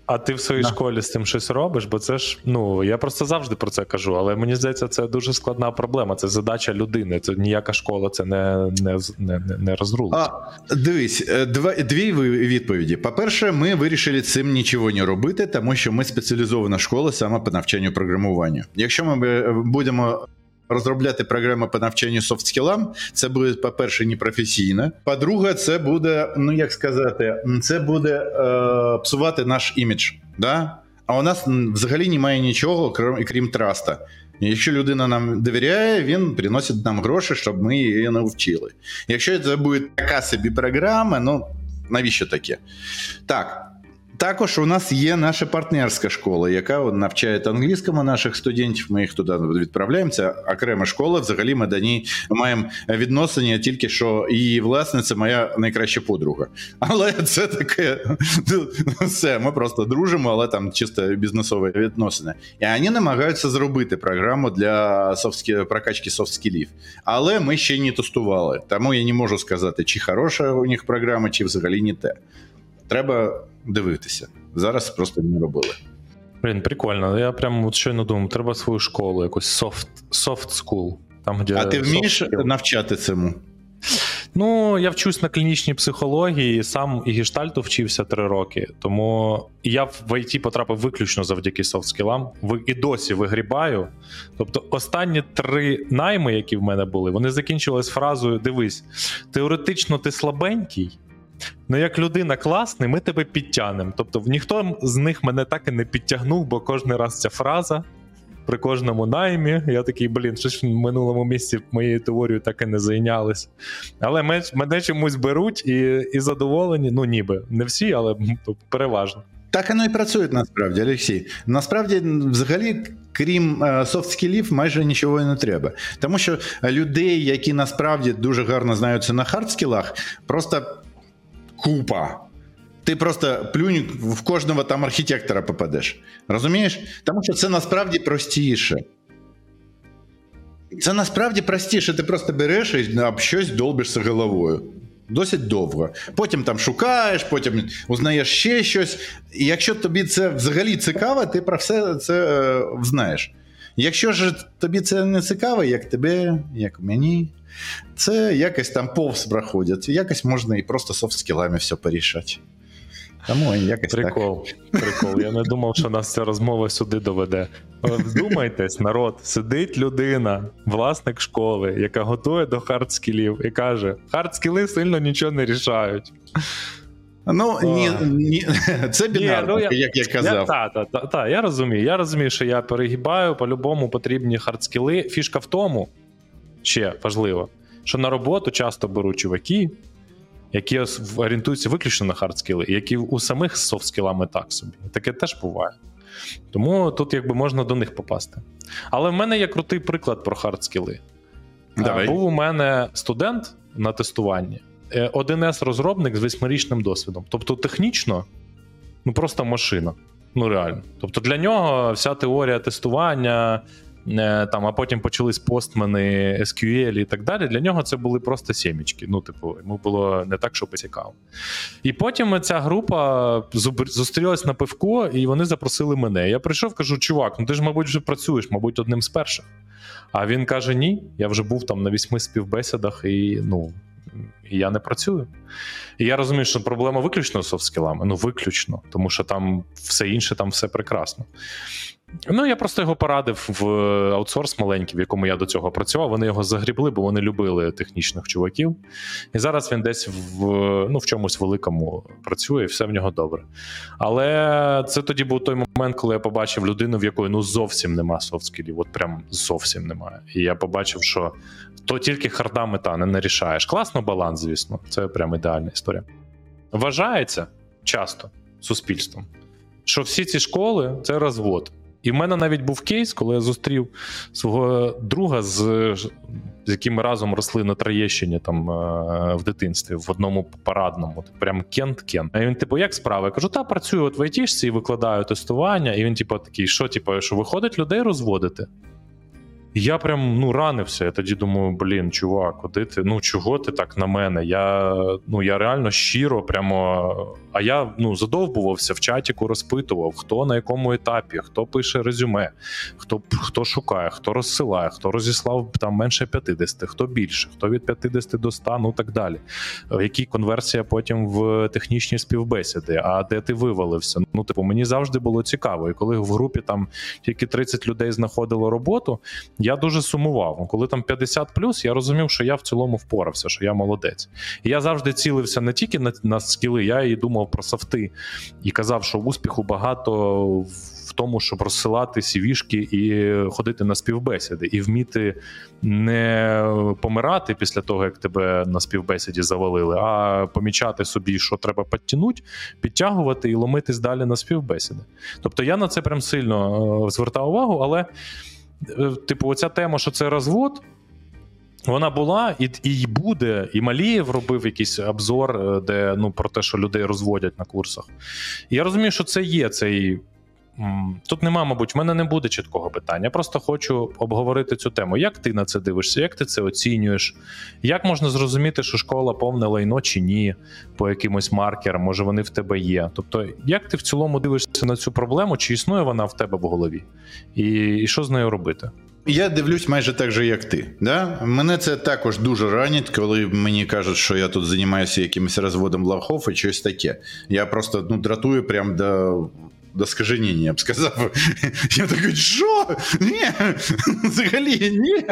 A: А ти в своїй
B: Да.
A: школі з цим щось робиш? Бо це ж ну я просто завжди про це кажу, але мені здається, це дуже складна проблема. Це задача людини. Це ніяка школа це не, не, не, не, розрулить.
B: А, дивись, е, два, дві відповіді. По-перше, ми вирішили цим нічого не робити, тому що ми спеціалізована школа саме по навчанню програмуванню. Якщо ми е, будемо розробляти програми по навчанню софтскілам, це буде, по-перше, непрофесійно. По-друге, це буде, ну як сказати, це буде е, псувати наш імідж. Да? А у нас взагалі немає нічого, крім, крім траста. Якщо людина нам довіряє, він приносить нам гроші, щоб ми її навчили. Якщо це буде така собі програма, ну навіщо таке? Так. Також у нас є наша партнерська школа, яка навчає англійському наших студентів. Ми їх туди відправляємо. Це окрема школа. Взагалі, ми до ній маємо відносини тільки що її власниця моя найкраща подруга. Але це таке ну, все. Ми просто дружимо, але там чисто бізнесові відносини. І вони намагаються зробити програму для прокачки софт-скілів. Але ми ще не тестували. Тому я не можу сказати, чи хороша у них програма, чи взагалі не те. Треба дивитися. Зараз просто не робили.
A: Блін, прикольно. Я прям от щойно думав, треба свою школу, якусь soft, soft school. Там, де
B: А ти вмієш навчати цьому?
A: Ну, я вчусь на клінічній психології, сам і гештальту вчився три роки. Тому я в ІТ потрапив виключно завдяки софтскілам. І досі вигрібаю. Тобто, останні три найми, які в мене були, вони закінчились фразою: дивись, теоретично ти слабенький. Ну, як людина класний, ми тебе підтягнемо. Тобто, ніхто з них мене так і не підтягнув, бо кожен раз ця фраза при кожному наймі. Я такий, блін, щось в минулому місці моєю теорією так і не зайнялись. Але мен- мене чомусь беруть і, і задоволені. Ну, ніби не всі, але переважно.
B: Так воно і працює насправді, Олексій. Насправді, взагалі, крім е, софт-скілів, майже нічого і не треба. Тому що людей, які насправді дуже гарно знаються на хардскілах, просто купа. Ти просто плюнь в кожного там архітектора попадеш. Розумієш? Тому що це насправді простіше. Це насправді простіше. Ти просто береш і об щось долбишся головою. Досить довго. Потім там шукаєш, потім узнаєш ще щось. І якщо тобі це взагалі цікаво, ти про все це е, знаєш. Якщо ж тобі це не цікаво, як тебе, як мені, це якось там повз проходять. Якось можна і просто софт-скілами все порішати. Тому якось
A: Прикол, прикол. Я не думав, що нас ця розмова сюди доведе. Вдумайтесь, народ, сидить людина, власник школи, яка готує до хардскілів і каже: хардскіли сильно нічого не рішають.
B: Ну, ні, ні, це бінарно,
A: Ні, ну,
B: як я казав.
A: та, та, та, та, я розумію. Я розумію, що я перегибаю, по-любому потрібні хардскіли. Фішка в тому, ще важливо, що на роботу часто беруть чуваки, які орієнтуються виключно на хардскіли, які у самих з софтскілами так собі. Таке теж буває. Тому тут якби можна до них попасти. Але в мене є крутий приклад про хардскіли.
B: Давай.
A: Е, Був у мене студент на тестуванні, 1С розробник з восьмирічним досвідом. Тобто, технічно, ну просто машина. Ну реально. Тобто для нього вся теорія тестування, е, там, а потім почались постмени, SQL і так далі. Для нього це були просто сімічки. Ну, типу, йому було не так, щоб цікаво. І потім ця група зустрілась на пивко, і вони запросили мене. Я прийшов, кажу: чувак, ну ти ж, мабуть, вже працюєш, мабуть, одним з перших. А він каже: ні, я вже був там на вісьми співбесідах, і ну. І я не працюю. І я розумію, що проблема виключно з софт-скілами. Ну, виключно, тому що там все інше, там все прекрасно. Ну, я просто його порадив в аутсорс маленький, в якому я до цього працював. Вони його загрібли, бо вони любили технічних чуваків. І зараз він десь в, ну, в чомусь великому працює, і все в нього добре. Але це тоді був той момент, коли я побачив людину, в якої ну зовсім нема софт-скілів, от прям зовсім немає. І я побачив, що то тільки харда мета не нарішаєш. Класно баланс, звісно, це прям ідеальна історія. Вважається часто суспільством, що всі ці школи це розвод. І в мене навіть був кейс, коли я зустрів свого друга, з, з яким ми разом росли на Троєщині там е, в дитинстві, в одному парадному, прям кент-кент. А він, типу, як справа? Я кажу, та працюю от в айтішці і викладаю тестування. І він, типу, такий, що, типу, що виходить людей розводити? Я прям ну ранився. Я тоді думаю, блін, чувак, куди ти? Ну чого ти так на мене? Я ну я реально щиро, прямо. А я ну задовбувався в чатіку, розпитував, хто на якому етапі, хто пише резюме, хто хто шукає, хто розсилає, хто розіслав там менше 50, хто більше, хто від 50 до 100, ну так далі. Які конверсія потім в технічні співбесіди? А де ти вивалився? Ну, типу, мені завжди було цікаво. І коли в групі там тільки 30 людей знаходило роботу я дуже сумував. Коли там 50 плюс, я розумів, що я в цілому впорався, що я молодець. І я завжди цілився не тільки на, на скіли, я і думав про софти. І казав, що успіху багато в тому, щоб розсилати сівішки і ходити на співбесіди, і вміти не помирати після того, як тебе на співбесіді завалили, а помічати собі, що треба підтягнути, підтягувати і ломитись далі на співбесіди. Тобто я на це прям сильно е, звертав увагу, але типу, оця тема, що це розвод. Вона була і і буде, і Малієв робив якийсь обзор, е, де ну про те, що людей розводять на курсах. І я розумію, що це є цей. Тут нема, мабуть, в мене не буде чіткого питання. Я просто хочу обговорити цю тему. Як ти на це дивишся? Як ти це оцінюєш? Як можна зрозуміти, що школа повне лайно чи ні, по якимось маркерам, може вони в тебе є? Тобто, як ти в цілому дивишся на цю проблему, чи існує вона в тебе в голові? І, і що з нею робити?
B: Я дивлюсь майже так же, як ти. Да? Мене це також дуже ранить, коли мені кажуть, що я тут займаюся якимось розводом лавхов і щось таке. Я просто ну, дратую прям до. До скаженіння, я б сказав. Я такий, що? Ні, взагалі ні.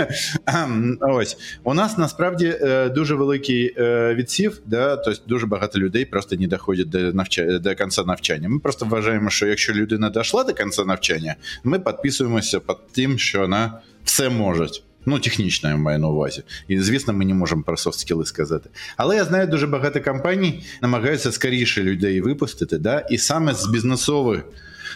B: Ем, Ось у нас насправді е, дуже великий е, відсів, да? тобто дуже багато людей просто не доходять до навчання до кінця навчання. Ми просто вважаємо, що якщо людина дійшла до кінця навчання, ми підписуємося під тим, що вона все може. Ну, технічно я маю на увазі. І звісно, ми не можемо про софт-скіли сказати. Але я знаю, дуже багато компаній намагаються скоріше людей випустити, да? і саме з бізнесових.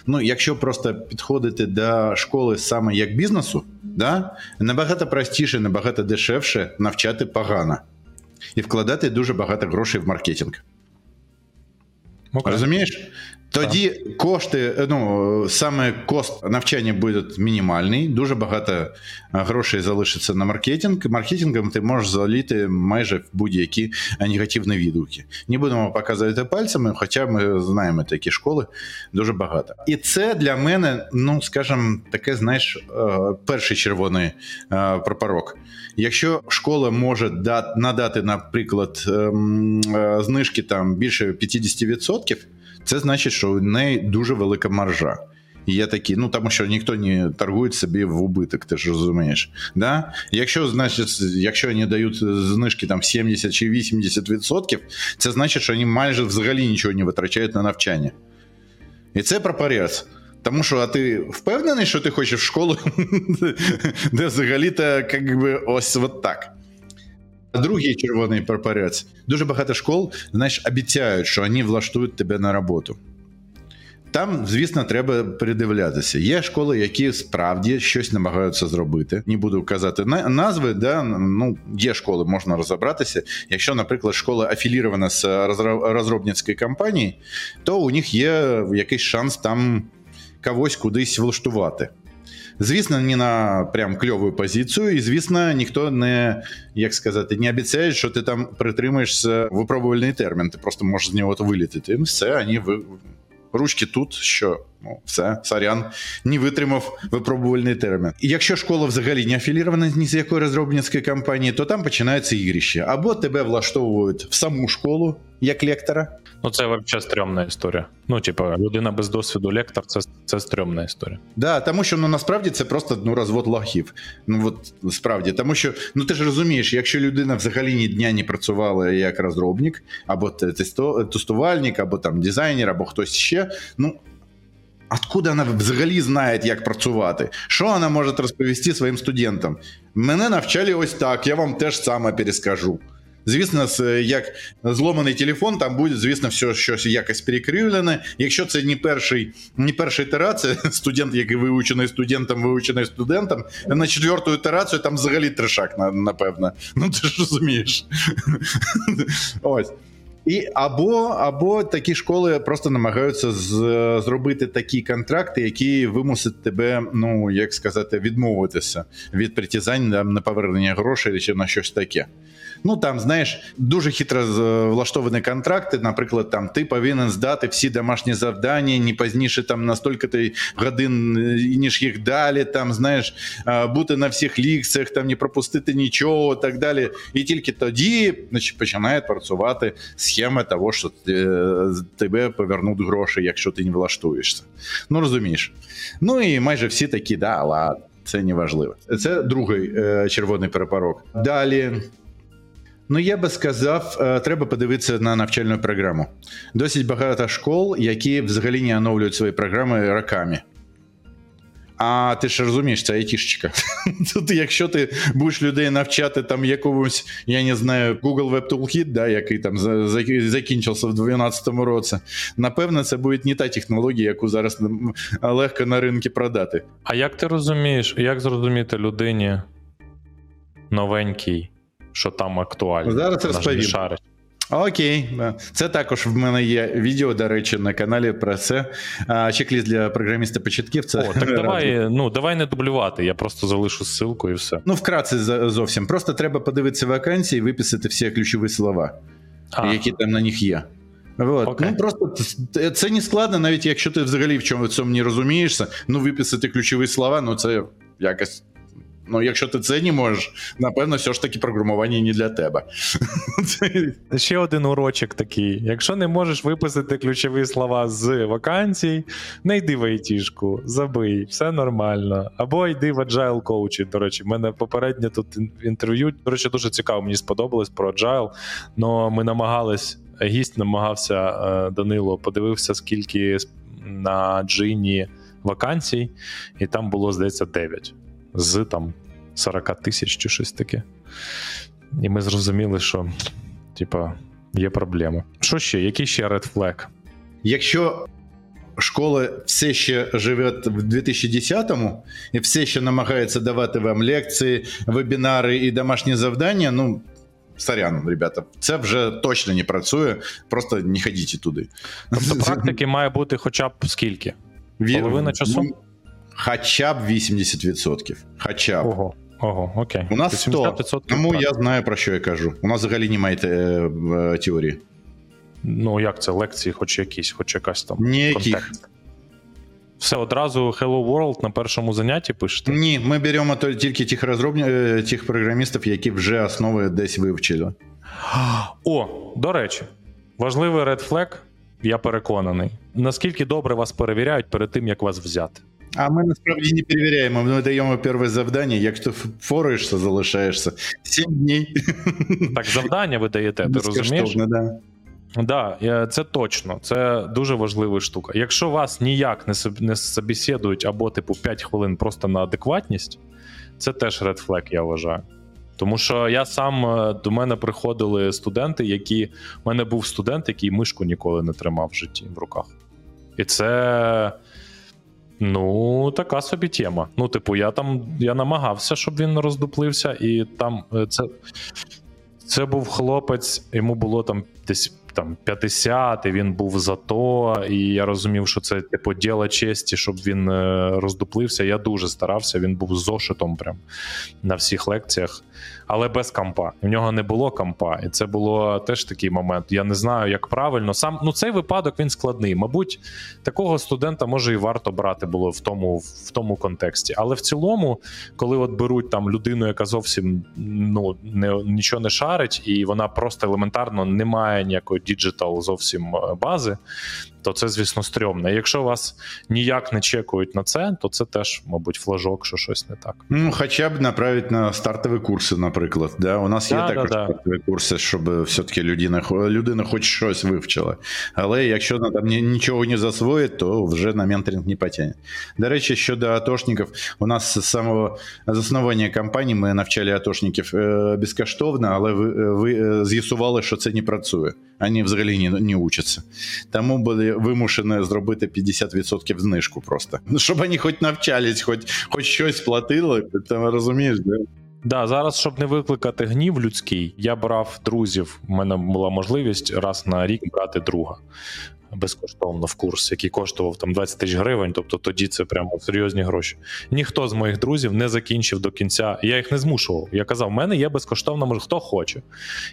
B: Ну, якщо просто підходити до школи саме як бізнесу, да? набагато простіше, набагато дешевше навчати погано і вкладати дуже багато грошей в маркетинг.
A: Окей.
B: Розумієш? Тоді кошти, ну саме кост навчання буде мінімальний, дуже багато грошей залишиться на маркетинг. Маркетингом ти можеш заліти майже в будь-які негативні відгуки. Не будемо показувати пальцями, хоча ми знаємо такі школи дуже багато. І це для мене, ну скажімо, таке, знаєш, перший червоний прапорок. Якщо школа може надати, наприклад, знижки там більше 50%, це значить, що у неї дуже велика маржа. І є такі, ну тому що ніхто не торгує собі в убиток, ти ж розумієш. Да? Якщо, значить, якщо вони дають знижки там 70 чи 80%, це значить, що вони майже взагалі нічого не витрачають на навчання. І це прапорець. Тому що, а ти впевнений, що ти хочеш в школу, де взагалі-то як би ось от так. Другий червоний прапорець. Дуже багато школ, знаєш, обіцяють, що вони влаштують тебе на роботу. Там, звісно, треба передивлятися. Є школи, які справді щось намагаються зробити. Не буду казати назви, да? ну, є школи, можна розібратися. Якщо, наприклад, школа афілірована з розро- розробницькою компанією, то у них є якийсь шанс там когось кудись влаштувати. Звісно, не на прям кльову позицію, і звісно, ніхто не, як сказати, не обіцяє, що ти там притримуєшся випробувальний термін. Ти просто можеш з нього вилітити. Все, вони ви... ручки тут, що ну, все, сорян, не витримав випробувальний термін. І якщо школа взагалі не афілірована ні з якої розробницької компанії, то там починаються ігрища. Або тебе влаштовують в саму школу як лектора,
A: Ну, це взагалі стрьомна історія. Ну, типа, людина без досвіду лектор, це, це стрьомна історія.
B: Да, тому що ну насправді це просто ну розвод лохів. Ну от справді, тому що ну ти ж розумієш, якщо людина взагалі ні дня не працювала як розробник, або тестувальник, або там дизайнер, або хтось ще. Ну откуда вона взагалі знає, як працювати? Що вона може розповісти своїм студентам? Мене навчали ось так, я вам теж саме перескажу. Звісно, з- як зломаний телефон, там буде, звісно, все щось якось перекривлене. Якщо це не перший, не перша ітерація, студент, який вивчений студентом, вивчений студентом, на четверту ітерацію там взагалі трешак, напевно. Ну ти ж розумієш. Ось. І або, або такі школи просто намагаються з, зробити такі контракти, які вимусять тебе, ну як сказати, відмовитися від притязань на повернення грошей чи на щось таке. Ну там, знаєш, дуже хитро з- влаштовані контракти. Наприклад, там ти повинен здати всі домашні завдання не пізніше там на стільки-то годин, е, ніж їх далі. Там знаєш, бути на всіх лікціях, там не пропустити нічого, так далі. І тільки тоді значить, починає працювати схема того, що е, тебе повернуть гроші, якщо ти не влаштуєшся. Ну розумієш. Ну і майже всі такі, да, ладно. Це не важливо. Це другий е, червоний перепорок. Далі. Ну, я би сказав, е, треба подивитися на навчальну програму. Досить багато школ, які взагалі не оновлюють свої програми роками. А ти ж розумієш, це айтішечка. Тут, якщо ти будеш людей навчати там якомусь, я не знаю, Google Web Toolkit, да, який там за- за- закінчився в 2012 році, напевно, це буде не та технологія, яку зараз легко на ринку продати.
A: А як ти розумієш, як зрозуміти людині новенький, що там актуально?
B: Зараз розповім. Окей, це також в мене є відео, до речі, на каналі про це. Чек-ліст для програміста-початківця.
A: О, так давай, ну давай не дублювати, я просто залишу ссылку і все.
B: Ну, вкратце зовсім. Просто треба подивитися вакансії і виписати всі ключові слова,
A: А,
B: які там на них є. Вот.
A: Окей.
B: Ну просто це не складно, навіть якщо ти взагалі в чому в цьому не розумієшся. Ну, виписати ключові слова, ну це якось. Ну, якщо ти це не можеш, напевно, все ж таки програмування не для тебе.
A: Ще один урочок такий. Якщо не можеш виписати ключові слова з вакансій, не йди в айтішку, забий, все нормально. Або йди в Agile коучі. До речі, в мене попереднє тут інтерв'ю. До речі, дуже цікаво, мені сподобалось про Agile. Но ми намагались, гість намагався е, Данило, подивився, скільки на джині вакансій, і там було, здається, 9 з там 40 тисяч чи щось таке. І ми зрозуміли, що типа є проблеми. Що ще? Який ще red flag?
B: Якщо школа все ще живе в 2010-му і все ще намагається давати вам лекції, вебінари і домашні завдання, ну. Сорян, ребята, це вже точно не працює, просто не ходіть туди.
A: Тобто практики має бути хоча б скільки? Половина часу?
B: Хоча б 80%. Хоча б.
A: Ого, ого, окей.
B: У нас
A: 80%
B: 100. Тому я знаю, про що я кажу. У нас взагалі немає е, е, теорії.
A: Ну як це? Лекції, хоч якісь, хоч якась там.
B: Ніяких.
A: Все одразу Hello World на першому занятті пишете.
B: Ні, ми беремо тільки тих розробні... е, тих програмістів, які вже основи десь вивчили.
A: О, до речі, важливий red flag. Я переконаний. Наскільки добре вас перевіряють перед тим, як вас взяти?
B: А ми насправді не перевіряємо. Ми даємо перше завдання. Якщо впораєшся, залишаєшся 7 днів.
A: Так, завдання ви даєте, ти розумієш?
B: Безкоштовно, да.
A: Да, це точно. Це дуже важлива штука. Якщо вас ніяк не не або, типу, 5 хвилин просто на адекватність, це теж red flag, я вважаю. Тому що я сам е, до мене приходили студенти, які. У мене був студент, який мишку ніколи не тримав в житті в руках. І це. Ну, така собі тема. Ну, типу, я там я намагався, щоб він роздуплився, і там е, це. Це був хлопець, йому було там десь там 50, і він був за то, і я розумів, що це типу діло честі, щоб він е, роздуплився. Я дуже старався. Він був зошитом прям на всіх лекціях, але без кампа. У нього не було кампа, і це було теж такий момент. Я не знаю, як правильно. Сам ну цей випадок він складний. Мабуть, такого студента може і варто брати було в тому, в тому контексті. Але в цілому, коли от беруть там людину, яка зовсім ну не нічого не шарить, і вона просто елементарно не має ніякої digital зовсім е, бази, то це, звісно, стрьомно. І Якщо вас ніяк не чекають на це, то це теж, мабуть, флажок, що щось не так.
B: Ну, хоча б направити на стартові курси, наприклад. Да? У нас є
A: Да,
B: також
A: да, да.
B: стартові курси, щоб все-таки людина, людина хоч щось вивчила. Але якщо вона там нічого не засвоїть, то вже на менторинг не потягне. До речі, щодо атошників, у нас з самого заснування компанії ми навчали атошників е, безкоштовно, але ви, ви е, з'ясували, що це не працює. Вони взагалі не, не учаться. Тому були вимушені зробити 50% знижку просто. Щоб вони хоч навчались, хоч, хоч щось платили, ти розумієш, де.
A: Да, зараз, щоб не викликати гнів людський, я брав друзів. У мене була можливість раз на рік брати друга безкоштовно в курс, який коштував там 20 тисяч гривень. Тобто тоді це прямо серйозні гроші. Ніхто з моїх друзів не закінчив до кінця. Я їх не змушував. Я казав, в мене є безкоштовна може, хто хоче.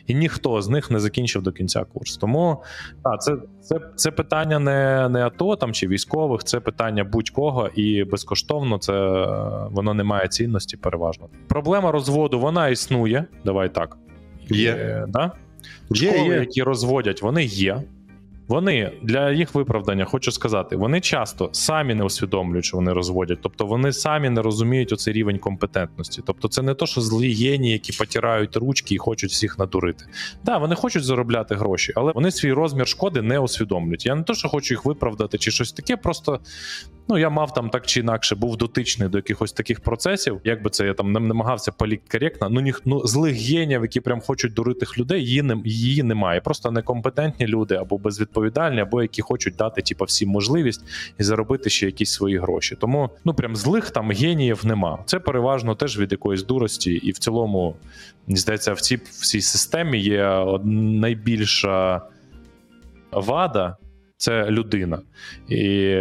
A: І ніхто з них не закінчив до кінця курс. Тому та, це, це, це питання не, не АТО там чи військових, це питання будь-кого, і безкоштовно це воно не має цінності переважно. Проблема розводу вона існує. Давай так.
B: Є.
A: Е, да?
B: Є,
A: Школи,
B: є.
A: які розводять, вони є. Вони для їх виправдання, хочу сказати, вони часто самі не усвідомлюють, що вони розводять. Тобто вони самі не розуміють оцей рівень компетентності. Тобто, це не то, що злі генії, які потирають ручки і хочуть всіх надурити. Да, вони хочуть заробляти гроші, але вони свій розмір шкоди не усвідомлюють. Я не то, що хочу їх виправдати чи щось таке, просто. Ну, я мав там так чи інакше, був дотичний до якихось таких процесів. Як би це я там не намагався політкоректно. Ну ніх ну злих генів, які прям хочуть дуритих людей, її не її немає. Просто некомпетентні люди або безвідповідальні, або які хочуть дати типу, всім можливість і заробити ще якісь свої гроші. Тому ну прям злих там геніїв нема. Це переважно теж від якоїсь дурості, і в цілому мені здається, в цій в системі є найбільша вада. Це людина, і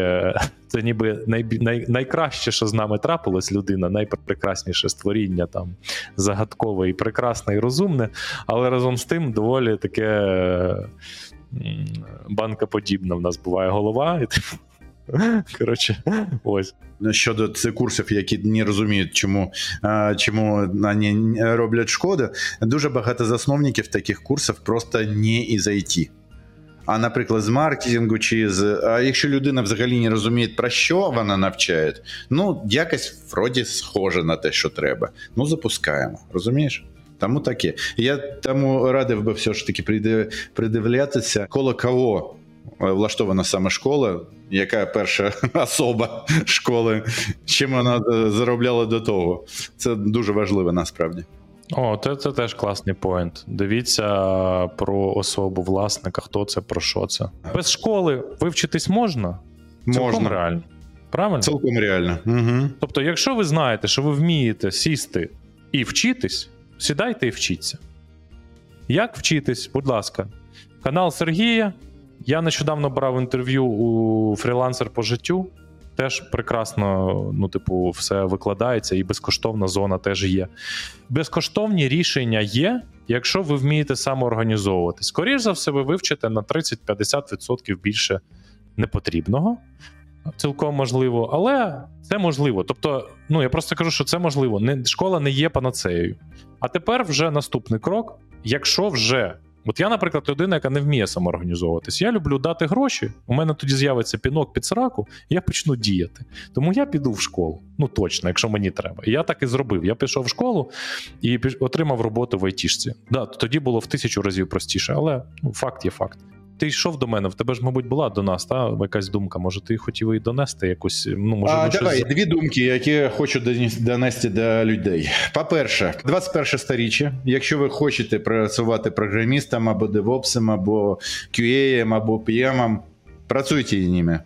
A: це ніби найбі- най, найкраще, що з нами трапилось, людина, найпрекрасніше створіння, там загадкове і прекрасне, і розумне, але разом з тим доволі таке банкоподібна в нас буває голова. І, коротше, ось.
B: Щодо цих курсів, які не розуміють, чому, чому вони роблять шкоду, дуже багато засновників таких курсів просто не із IT. А, наприклад, з маркетингу чи з. А якщо людина взагалі не розуміє, про що вона навчає, ну, якось вроді схоже на те, що треба. Ну, запускаємо. Розумієш? Тому таке. Я тому радив би все ж таки придивлятися, коло кого е, влаштована саме школа, яка перша особа школи, чим вона е, заробляла до того. Це дуже важливо насправді.
A: О, це, це теж класний point. Дивіться про особу власника, хто це, про що це. Без школи вивчитись можна? Цілком
B: Можна.
A: реально. Правильно?
B: Цілком реально. Угу.
A: Тобто, якщо ви знаєте, що ви вмієте сісти і вчитись, сідайте і вчіться. Як вчитись, будь ласка, канал Сергія. Я нещодавно брав інтерв'ю у фрілансер по життю. Теж прекрасно, ну, типу, все викладається, і безкоштовна зона теж є. Безкоштовні рішення є, якщо ви вмієте самоорганізовувати. Скоріше за все, ви вивчите на 30-50% більше непотрібного. Цілком можливо, але це можливо. Тобто, ну я просто кажу, що це можливо. Не, школа не є панацеєю. А тепер вже наступний крок. Якщо вже От я, наприклад, людина, яка не вміє самоорганізовуватись. Я люблю дати гроші. У мене тоді з'явиться пінок під сраку, і я почну діяти. Тому я піду в школу. Ну точно, якщо мені треба. І я так і зробив. Я пішов в школу і отримав роботу в айтішці. Да, тоді було в тисячу разів простіше, але ну, факт є факт. Ти йшов до мене, в тебе ж, мабуть, була до нас, та якась думка. Може, ти хотів і донести якусь. Ну, може,
B: А,
A: ми щось-
B: давай дві думки, які я хочу донести до людей. По-перше, 21 сторіччя. Якщо ви хочете працювати програмістом або девопсом, або QA, або PM, працюйте ними.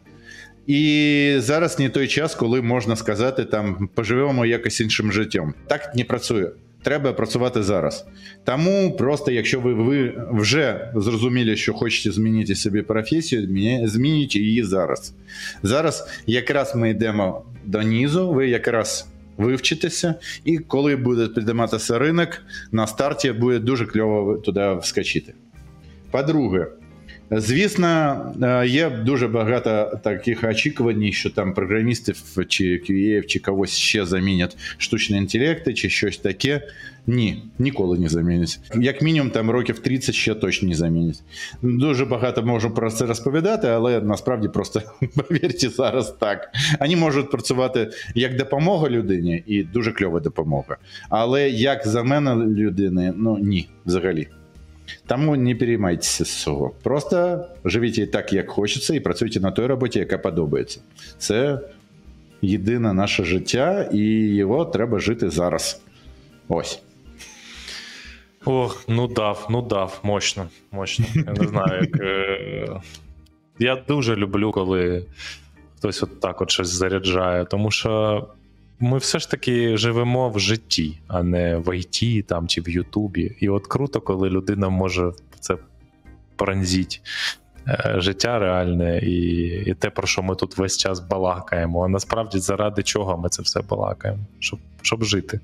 B: І зараз не той час, коли можна сказати, там поживемо якось іншим життям. Так не працює. Треба працювати зараз. Тому просто, якщо ви, ви вже зрозуміли, що хочете змінити собі професію, змінюйте її зараз. Зараз якраз ми йдемо до низу, ви якраз вивчитеся, і коли буде підійматися ринок, на старті буде дуже кльово туди вскочити. По-друге, звісно, е, є дуже багато таких очікувань, що там програмістів чи QA, чи когось ще замінять штучні інтелекти, чи щось таке. Ні, ніколи не замінять. Як мінімум, там років 30 ще точно не замінять. Дуже багато можу про це розповідати, але насправді просто повірте зараз так. Вони можуть працювати як допомога людині, і дуже кльова допомога. Але як замена людини, ну ні, взагалі. Тому не переймайтеся з цього. Просто живіть так, як хочеться, і працюйте на той роботі, яка подобається. Це єдине наше життя, і його треба жити зараз. Ось.
A: Ох, ну дав, ну дав, мощно, мощно. Я не знаю, як. Е... Я дуже люблю, коли хтось от так от щось заряджає, тому що ми все ж таки живемо в житті, а не в ІТ там чи в Ютубі. І от круто, коли людина може це пронзіть. е, Життя реальне і, і те, про що ми тут весь час балакаємо. А насправді заради чого ми це все балакаємо? Щоб, щоб жити.